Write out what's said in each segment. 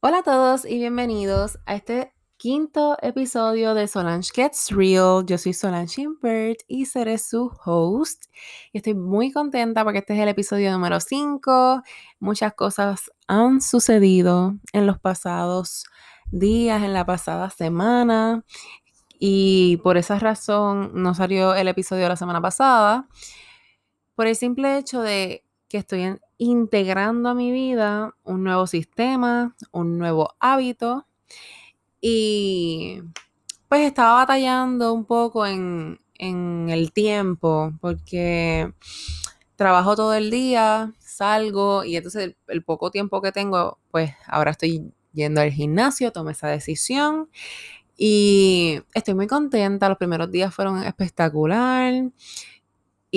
Hola a todos y bienvenidos a este quinto episodio de Solange Gets Real. Yo soy Solange Impert y seré su host. Y estoy muy contenta porque este es el episodio número 5. Muchas cosas han sucedido en los pasados días, en la pasada semana. Y por esa razón no salió el episodio la semana pasada. Por el simple hecho de que estoy integrando a mi vida un nuevo sistema, un nuevo hábito y pues estaba batallando un poco en, el tiempo porque trabajo todo el día, salgo y entonces el, el, poco tiempo que tengo, pues ahora estoy yendo al gimnasio, tomé esa decisión y estoy muy contenta, los primeros días fueron espectacular.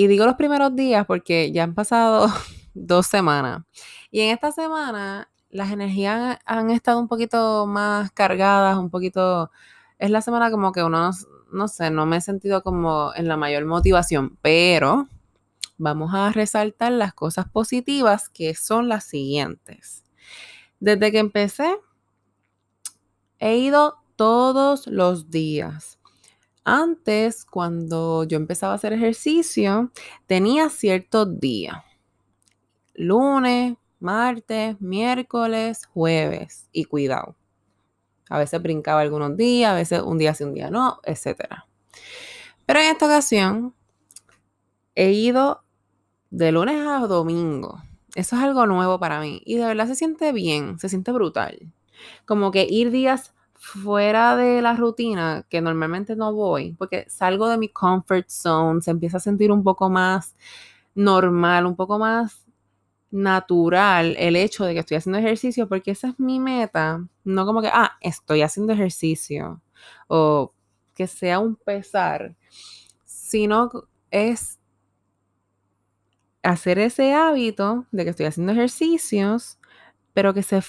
Y digo los primeros días porque ya han pasado dos semanas. Y en esta semana las energías han estado un poquito más cargadas, un poquito... Es la semana como que uno, no, sé, no me he sentido como en la mayor motivación, pero vamos a resaltar las cosas positivas que son las siguientes. Desde que empecé, he ido todos los días. Antes, cuando yo empezaba a hacer ejercicio, tenía ciertos días. Lunes, martes, miércoles, jueves. Y cuidado. A veces brincaba algunos días, a veces un día sí, un día no, etc. Pero en esta ocasión he ido de lunes a domingo. Eso es algo nuevo para mí. Y de verdad se siente bien, se siente brutal. Como que ir días fuera de la rutina, que normalmente no voy, porque salgo de mi comfort zone, se empieza a sentir un poco más normal, un poco más natural el hecho de que estoy haciendo ejercicio, porque esa es mi meta, no como que, ah, estoy haciendo ejercicio, o que sea un pesar, sino es hacer ese hábito de que estoy haciendo ejercicios, pero que se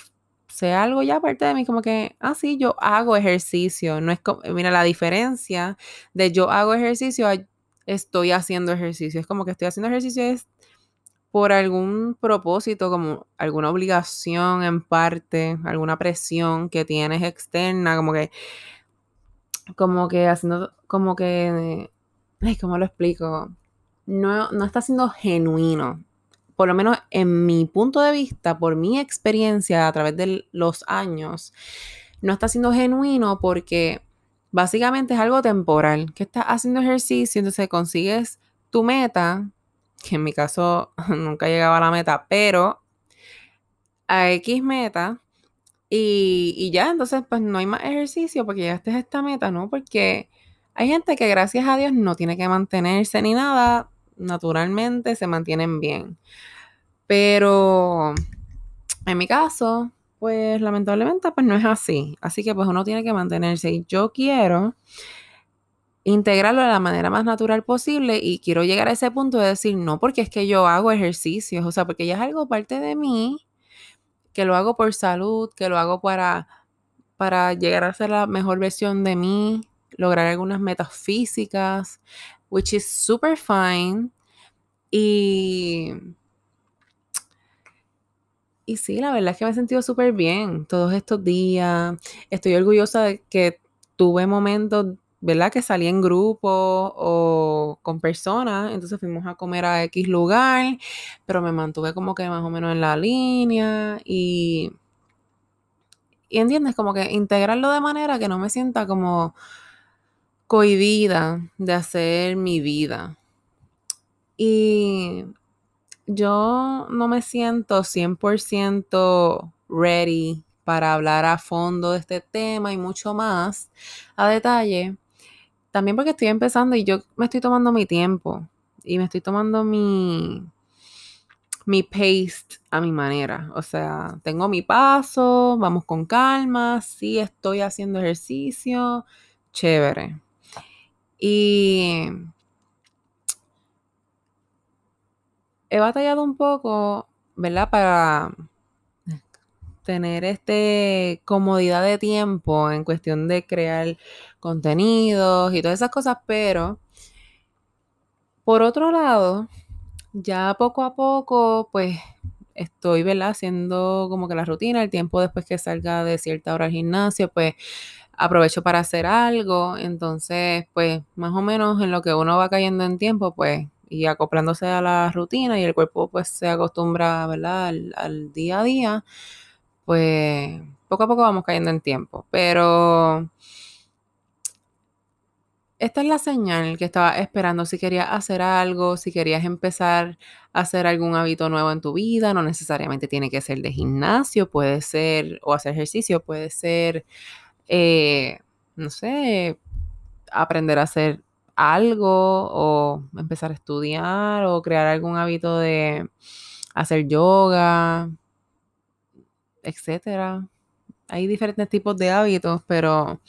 sea algo ya aparte de mí, como que, ah, sí, yo hago ejercicio. No es como, mira, la diferencia de yo hago ejercicio a estoy haciendo ejercicio. Es como que estoy haciendo ejercicio es por algún propósito, como alguna obligación en parte, alguna presión que tienes externa, como que, como que haciendo, como que, ay, ¿cómo lo explico? No, no está siendo genuino por lo menos en mi punto de vista, por mi experiencia a través de los años, no está siendo genuino porque básicamente es algo temporal, que estás haciendo ejercicio, entonces consigues tu meta, que en mi caso nunca llegaba a la meta, pero a X meta, y, ya, entonces pues no hay más ejercicio porque llegaste a esta meta, ¿no? Porque hay gente que gracias a Dios no tiene que mantenerse ni nada, naturalmente se mantienen bien. Pero en mi caso, pues lamentablemente pues no es así. Así que pues uno tiene que mantenerse. Y yo quiero integrarlo de la manera más natural posible y quiero llegar a ese punto de decir, no, porque es que yo hago ejercicios, o sea, porque ya es algo parte de mí, que lo hago por salud, que lo hago para, para llegar a ser la mejor versión de mí, lograr algunas metas físicas, which is super fine. Y y sí, la verdad es que me he sentido súper bien todos estos días. Estoy orgullosa de que tuve momentos, ¿verdad? Que salí en grupo o con personas. Entonces fuimos a comer a X lugar, pero me mantuve como que más o menos en la línea y... Y entiendes, como que integrarlo de manera que no me sienta como cohibida de hacer mi vida. Y yo no me siento 100% ready para hablar a fondo de este tema y mucho más a detalle. También porque estoy empezando y yo me estoy tomando mi tiempo y me estoy tomando mi mi pace a mi manera. O sea, tengo mi paso, vamos con calma, sí estoy haciendo ejercicio, chévere. Y he batallado un poco, ¿verdad? Para tener este comodidad de tiempo en cuestión de crear contenidos y todas esas cosas, pero por otro lado, ya poco a poco, pues estoy, ¿verdad? Haciendo como que la rutina, el tiempo después que salga de cierta hora al gimnasio, pues aprovecho para hacer algo. Entonces, pues más o menos en lo que uno va cayendo en tiempo, pues y acoplándose a la rutina y el cuerpo pues se acostumbra, ¿verdad? Al, al día a día, pues poco a poco vamos cayendo en tiempo. Pero esta es la señal que estaba esperando si querías hacer algo, si querías empezar a hacer algún hábito nuevo en tu vida, no necesariamente tiene que ser de gimnasio, puede ser, o hacer ejercicio, puede ser, eh, no sé, aprender a hacer algo o empezar a estudiar o crear algún hábito de hacer yoga, etcétera. Hay diferentes tipos de hábitos, pero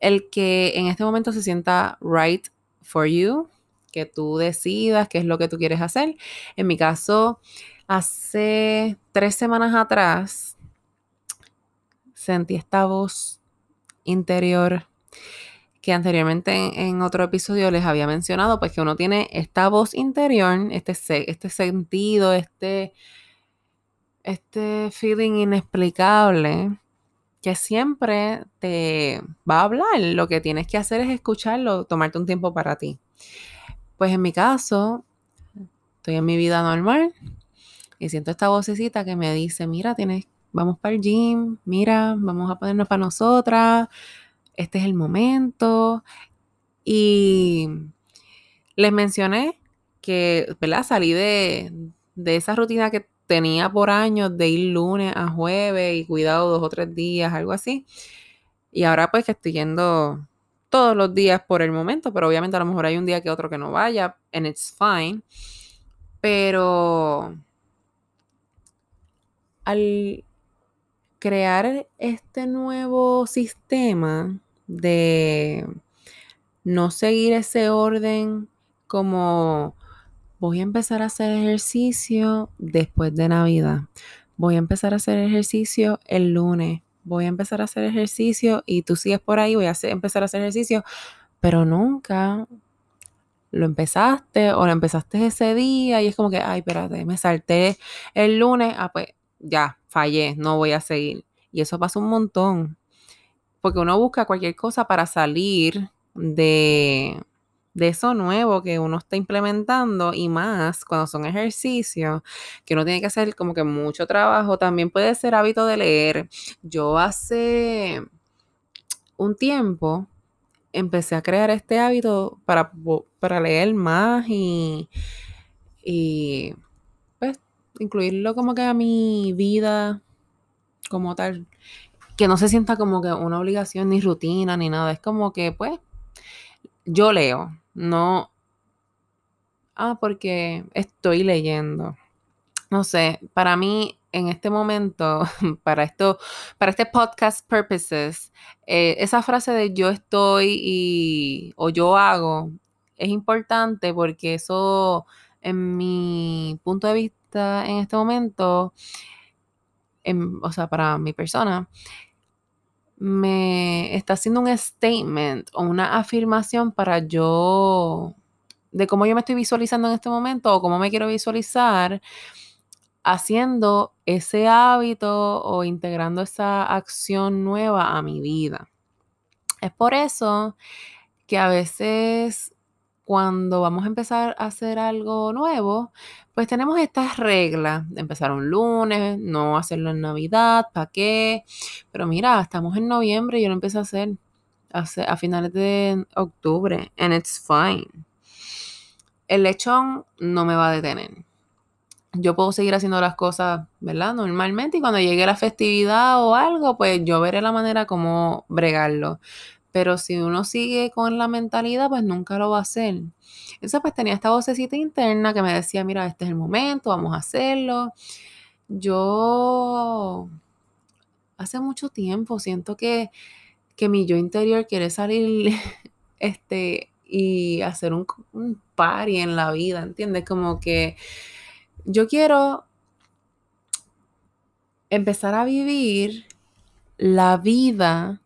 el que en este momento se sienta right for you, que tú decidas qué es lo que tú quieres hacer. En mi caso, hace tres semanas atrás sentí esta voz interior que anteriormente en, otro episodio les había mencionado, pues que uno tiene esta voz interior, este, este sentido, este, este feeling inexplicable que siempre te va a hablar. Lo que tienes que hacer es escucharlo, tomarte un tiempo para ti. Pues en mi caso, estoy en mi vida normal y siento esta vocecita que me dice, mira, tienes, vamos para el gym, mira, vamos a ponernos para nosotras, este es el momento. Y les mencioné que, ¿verdad? Salí de, de esa rutina que tenía por años de ir lunes a jueves y cuidado dos o tres días, algo así. Y ahora pues que estoy yendo todos los días por el momento, pero obviamente a lo mejor hay un día que otro que no vaya, and it's fine. Pero al crear este nuevo sistema de no seguir ese orden como voy a empezar a hacer ejercicio después de Navidad. Voy a empezar a hacer ejercicio el lunes. Voy a empezar a hacer ejercicio y tú sigues por ahí, voy a empezar a hacer ejercicio, pero nunca lo empezaste o lo empezaste ese día y es como que, ay, espérate, me salté el lunes, ah, pues ya, fallé, no voy a seguir. Y eso pasa un montón, porque uno busca cualquier cosa para salir de, de eso nuevo que uno está implementando y más cuando son ejercicios que uno tiene que hacer como que mucho trabajo, también puede ser hábito de leer. Yo hace un tiempo empecé a crear este hábito para, para leer más y, y incluirlo como que a mi vida como tal, que no se sienta como que una obligación ni rutina ni nada, es como que pues yo leo, no, ah, porque estoy leyendo. No sé, para mí en este momento, para esto, para este podcast purposes, eh, esa frase de yo estoy y o yo hago es importante porque eso, en mi punto de vista en este momento, o sea, para mi persona, me está haciendo un statement o una afirmación para yo, de cómo yo me estoy visualizando en este momento o cómo me quiero visualizar haciendo ese hábito o integrando esa acción nueva a mi vida. Es por eso que a veces cuando vamos a empezar a hacer algo nuevo, pues tenemos estas reglas empezar un lunes, no hacerlo en Navidad, ¿para qué? Pero mira, estamos en noviembre y yo lo empecé a hacer a finales de octubre, and it's fine. El lechón no me va a detener. Yo puedo seguir haciendo las cosas, ¿verdad? Normalmente y cuando llegue la festividad o algo, pues yo veré la manera como bregarlo. Pero si uno sigue con la mentalidad, pues nunca lo va a hacer. Entonces, pues tenía esta vocecita interna que me decía, mira, este es el momento, vamos a hacerlo. Yo hace mucho tiempo siento que, que mi yo interior quiere salir este, y hacer un, un party en la vida, ¿entiendes? Como que yo quiero empezar a vivir la vida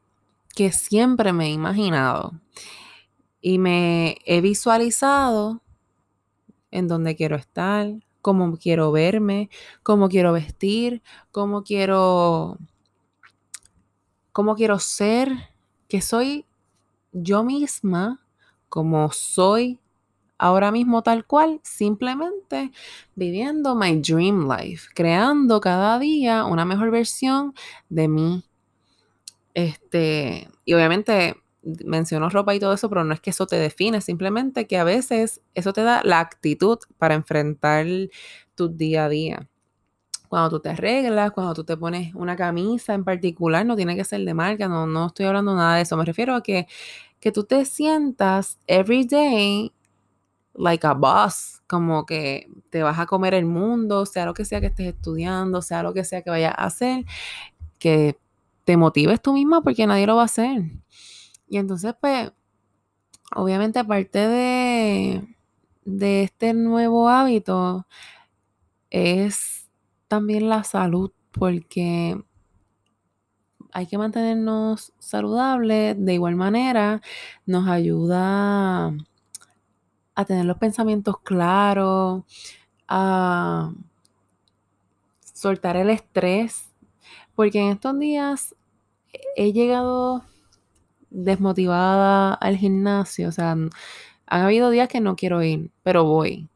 que siempre me he imaginado y me he visualizado en donde quiero estar, cómo quiero verme, cómo quiero vestir, cómo quiero, cómo quiero ser, que soy yo misma, como soy ahora mismo tal cual, simplemente viviendo my dream life, creando cada día una mejor versión de mí. Este, y obviamente menciono ropa y todo eso, pero no es que eso te define, simplemente que a veces eso te da la actitud para enfrentar tu día a día. Cuando tú te arreglas, cuando tú te pones una camisa en particular, no tiene que ser de marca, no, no estoy hablando nada de eso, me refiero a que, que tú te sientas every day like a boss, como que te vas a comer el mundo, sea lo que sea que estés estudiando, sea lo que sea que vayas a hacer, que te motives tú misma porque nadie lo va a hacer. Y entonces, pues, obviamente aparte de, de este nuevo hábito, es también la salud, porque hay que mantenernos saludables. De igual manera, nos ayuda a tener los pensamientos claros, a soltar el estrés, porque en estos días he llegado desmotivada al gimnasio, o sea, han habido días que no quiero ir, pero voy,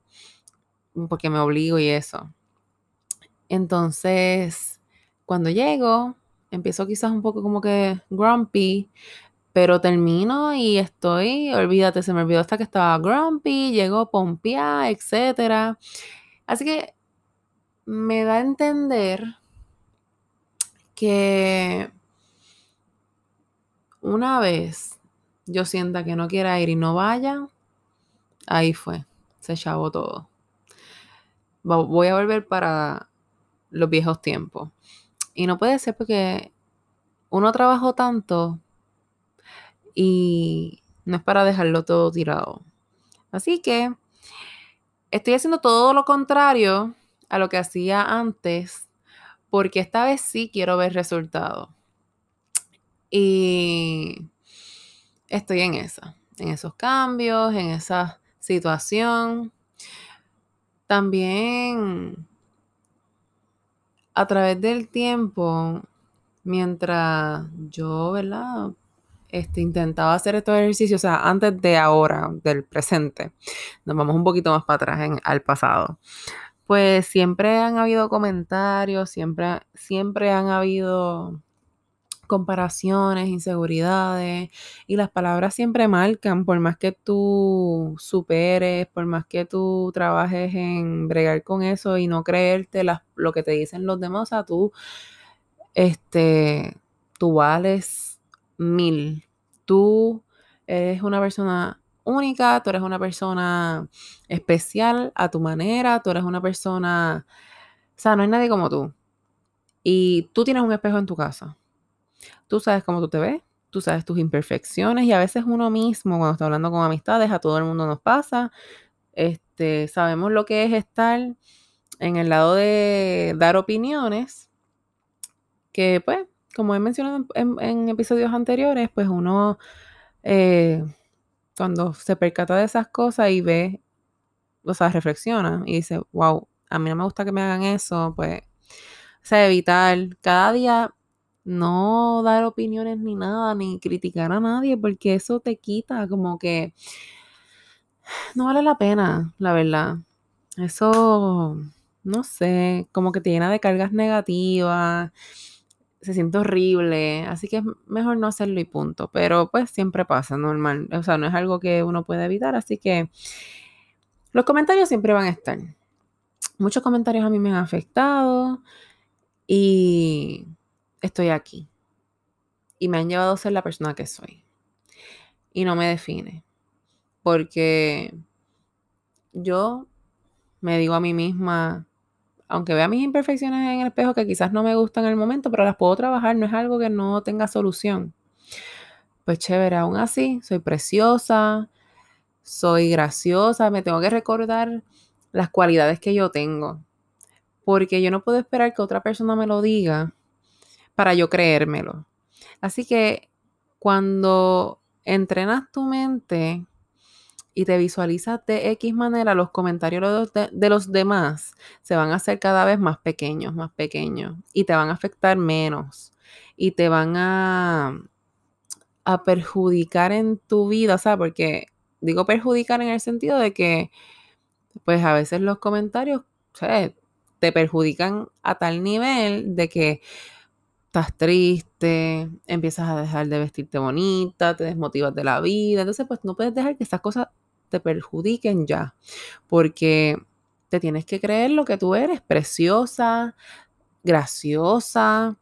porque me obligo y eso. Entonces, cuando llego, empiezo quizás un poco como que grumpy, pero termino y estoy, olvídate, se me olvidó hasta que estaba grumpy, llegó pompia, etc. Así que me da a entender que una vez yo sienta que no quiera ir y no vaya, ahí fue, se chavó todo. Voy a volver para los viejos tiempos. Y no puede ser porque uno trabajó tanto y no es para dejarlo todo tirado. Así que estoy haciendo todo lo contrario a lo que hacía antes, porque esta vez sí quiero ver resultados. Y estoy en esa, en esos cambios, en esa situación. También a través del tiempo, mientras yo, ¿verdad? Este, intentaba hacer estos ejercicios, o sea, antes de ahora, del presente, nos vamos un poquito más para atrás al pasado, pues siempre han habido comentarios, siempre, siempre han habido comparaciones, inseguridades y las palabras siempre marcan, por más que tú superes, por más que tú trabajes en bregar con eso y no creerte lo que te dicen los demás, o sea, tú, este, tú vales mil. Tú eres una persona única, tú eres una persona especial a tu manera, tú eres una persona, o sea, no hay nadie como tú. Y tú tienes un espejo en tu casa. Tú sabes cómo tú te ves, tú sabes tus imperfecciones y a veces uno mismo cuando está hablando con amistades, a todo el mundo nos pasa. Este, sabemos lo que es estar en el lado de dar opiniones que pues como he mencionado en, episodios anteriores, pues uno eh, cuando se percata de esas cosas y ve, o sea, reflexiona y dice, wow, a mí no me gusta que me hagan eso, pues, o sea, evitar cada día no dar opiniones ni nada, ni criticar a nadie, porque eso te quita como que no vale la pena, la verdad. Eso, no sé, como que te llena de cargas negativas se siente horrible, así que es mejor no hacerlo y punto. Pero pues siempre pasa, normal. O sea, no es algo que uno puede evitar, así que los comentarios siempre van a estar. Muchos comentarios a mí me han afectado y estoy aquí. Y me han llevado a ser la persona que soy. Y no me define. Porque yo me digo a mí misma, aunque vea mis imperfecciones en el espejo que quizás no me gustan en el momento, pero las puedo trabajar, no es algo que no tenga solución. Pues chévere, aún así, soy preciosa, soy graciosa, me tengo que recordar las cualidades que yo tengo, porque yo no puedo esperar que otra persona me lo diga para yo creérmelo. Así que cuando entrenas tu mente y te visualizas de X manera, los comentarios de, los demás se van a hacer cada vez más pequeños, más pequeños, y te van a afectar menos, y te van a, a perjudicar en tu vida, ¿sabes? Porque digo perjudicar en el sentido de que, pues a veces los comentarios, ¿sabes? Te perjudican a tal nivel de que estás triste, empiezas a dejar de vestirte bonita, te desmotivas de la vida. Entonces, pues no puedes dejar que estas cosas te perjudiquen ya, porque te tienes que creer lo que tú eres, preciosa, graciosa,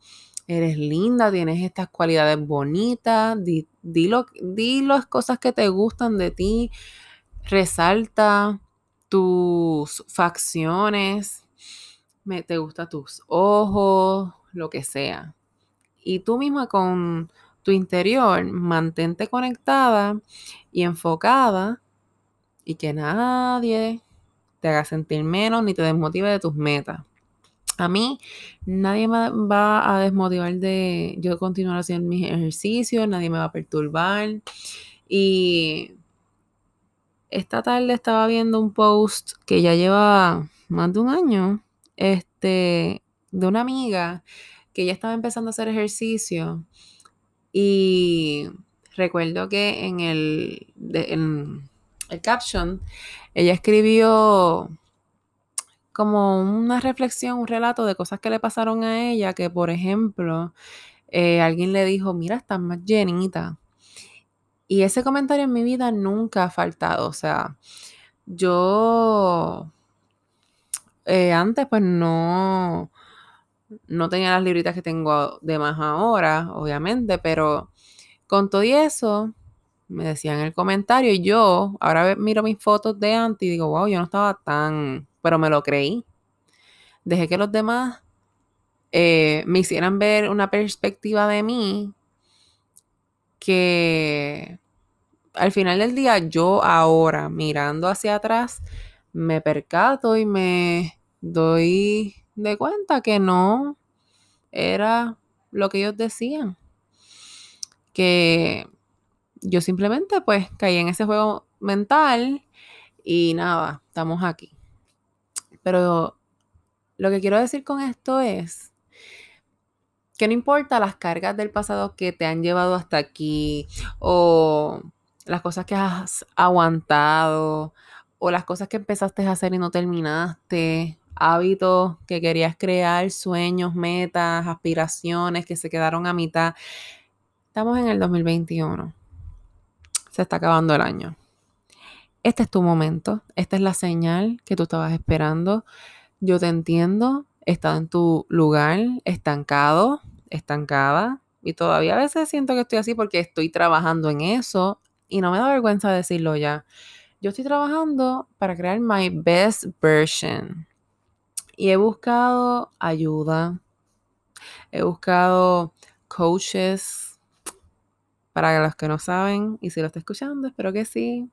eres linda, tienes estas cualidades bonitas, di, di las cosas que te gustan de ti, resalta tus facciones, te gustan tus ojos, lo que sea y tú misma con tu interior mantente conectada y enfocada y que nadie te haga sentir menos ni te desmotive de tus metas. A mí nadie me va a desmotivar de yo continuar haciendo mis ejercicios, nadie me va a perturbar. Y esta tarde estaba viendo un post que ya lleva más de un año, este, de una amiga que ella estaba empezando a hacer ejercicio y recuerdo que en el, el caption ella escribió como una reflexión, un relato de cosas que le pasaron a ella, que por ejemplo, eh, alguien le dijo, mira, estás más llenita. Y ese comentario en mi vida nunca ha faltado. O sea, yo eh, antes pues no, no tenía las libritas que tengo de más ahora, obviamente, pero con todo y eso, me decían en el comentario, y yo ahora miro mis fotos de antes y digo, wow, yo no estaba tan, pero me lo creí. Dejé que los demás eh, me hicieran ver una perspectiva de mí que al final del día yo ahora mirando hacia atrás me percato y me doy de cuenta que no era lo que ellos decían. Que yo simplemente pues caí en ese juego mental y nada, estamos aquí. Pero lo que quiero decir con esto es que no importa las cargas del pasado que te han llevado hasta aquí o las cosas que has aguantado o las cosas que empezaste a hacer y no terminaste hábitos que querías crear, sueños, metas, aspiraciones que se quedaron a mitad. Estamos en el 2021. Se está acabando el año. Este es tu momento. Esta es la señal que tú estabas esperando. Yo te entiendo. He en tu lugar estancado, estancada. Y todavía a veces siento que estoy así porque estoy trabajando en eso. Y no me da vergüenza decirlo ya. Yo estoy trabajando para crear my best version y he buscado ayuda, he buscado coaches, para los que no saben, y si lo está escuchando, espero que sí.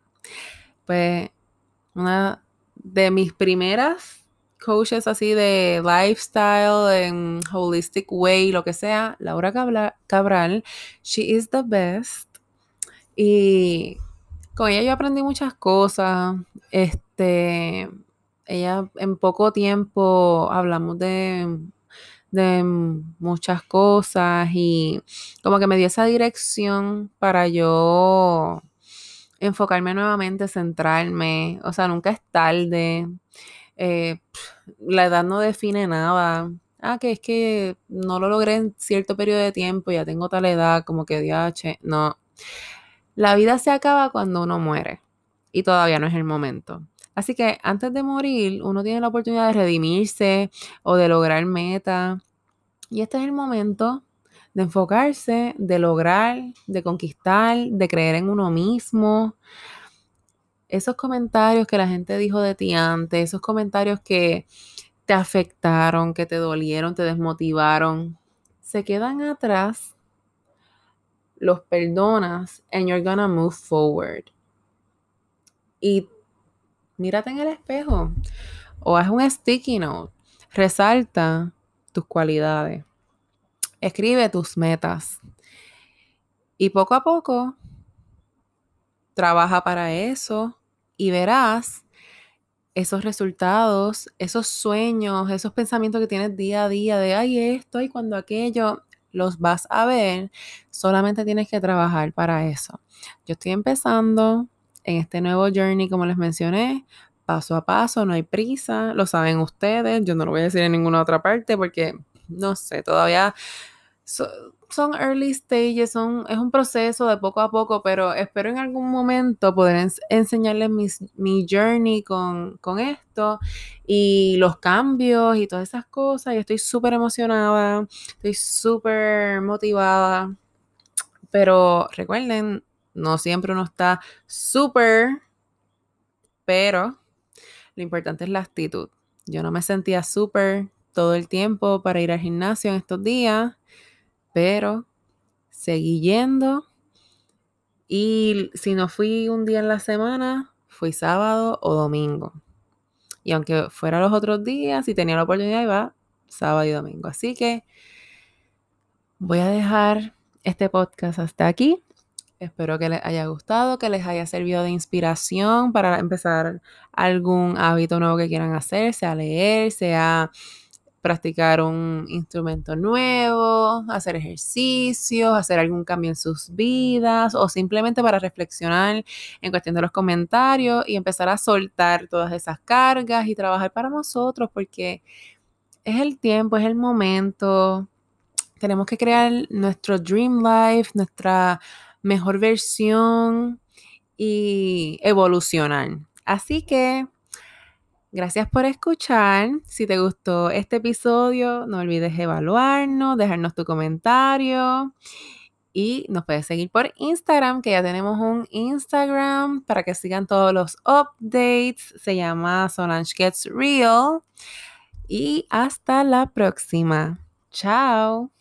Pues una de mis primeras coaches así de lifestyle, en holistic way, lo que sea, Laura Cabral, she is the best. Y con ella yo aprendí muchas cosas. Este, ella en poco tiempo hablamos de, de muchas cosas y como que me dio esa dirección para yo enfocarme nuevamente, centrarme, o sea, nunca es tarde, eh, la edad no define nada. Ah, que es que no lo logré en cierto periodo de tiempo, ya tengo tal edad, como que DH. No. La vida se acaba cuando uno muere y todavía no es el momento. Así que antes de morir, uno tiene la oportunidad de redimirse o de lograr meta. Y este es el momento de enfocarse, de lograr, de conquistar, de creer en uno mismo. Esos comentarios que la gente dijo de ti antes, esos comentarios que te afectaron, que te dolieron, te desmotivaron, se quedan atrás, los perdonas and you're gonna move forward. Y mírate en el espejo o haz un sticky note. Resalta tus cualidades. Escribe tus metas. Y poco a poco trabaja para eso. y verás esos resultados, esos sueños, esos pensamientos que tienes día a día de, ay, esto y cuando aquello, los vas a ver, solamente tienes que trabajar para eso. Yo estoy empezando en este nuevo journey, como les mencioné, paso a paso, no hay prisa, lo saben ustedes, yo no lo voy a decir en ninguna otra parte porque, no sé, todavía son early stages, es un proceso de poco a poco, pero espero en algún momento poder enseñarles mi journey con, con, esto y los cambios y todas esas cosas. Y estoy súper emocionada, estoy súper motivada, pero recuerden, no siempre uno está súper, pero lo importante es la actitud. Yo no me sentía súper todo el tiempo para ir al gimnasio en estos días pero seguí yendo y si no fui un día en la semana, fui sábado o domingo. Y aunque fuera los otros días, si tenía la oportunidad, iba sábado y domingo. Así que voy a dejar este podcast hasta aquí. Espero que les haya gustado, que les haya servido de inspiración para empezar algún hábito nuevo que quieran hacer, sea leer, sea practicar un instrumento nuevo, hacer ejercicios, hacer algún cambio en sus vidas o simplemente para reflexionar en cuestión de los comentarios y empezar a soltar todas esas cargas y trabajar para nosotros porque es el tiempo, es el momento. Tenemos que crear nuestro dream life, nuestra mejor versión y evolucionar. Así que Gracias por escuchar. Si te gustó este episodio, no olvides evaluarnos, dejarnos tu comentario y nos puedes seguir por Instagram, que ya tenemos un Instagram para que sigan todos los updates. Se llama Solange Gets Real. Y hasta la próxima. Chao.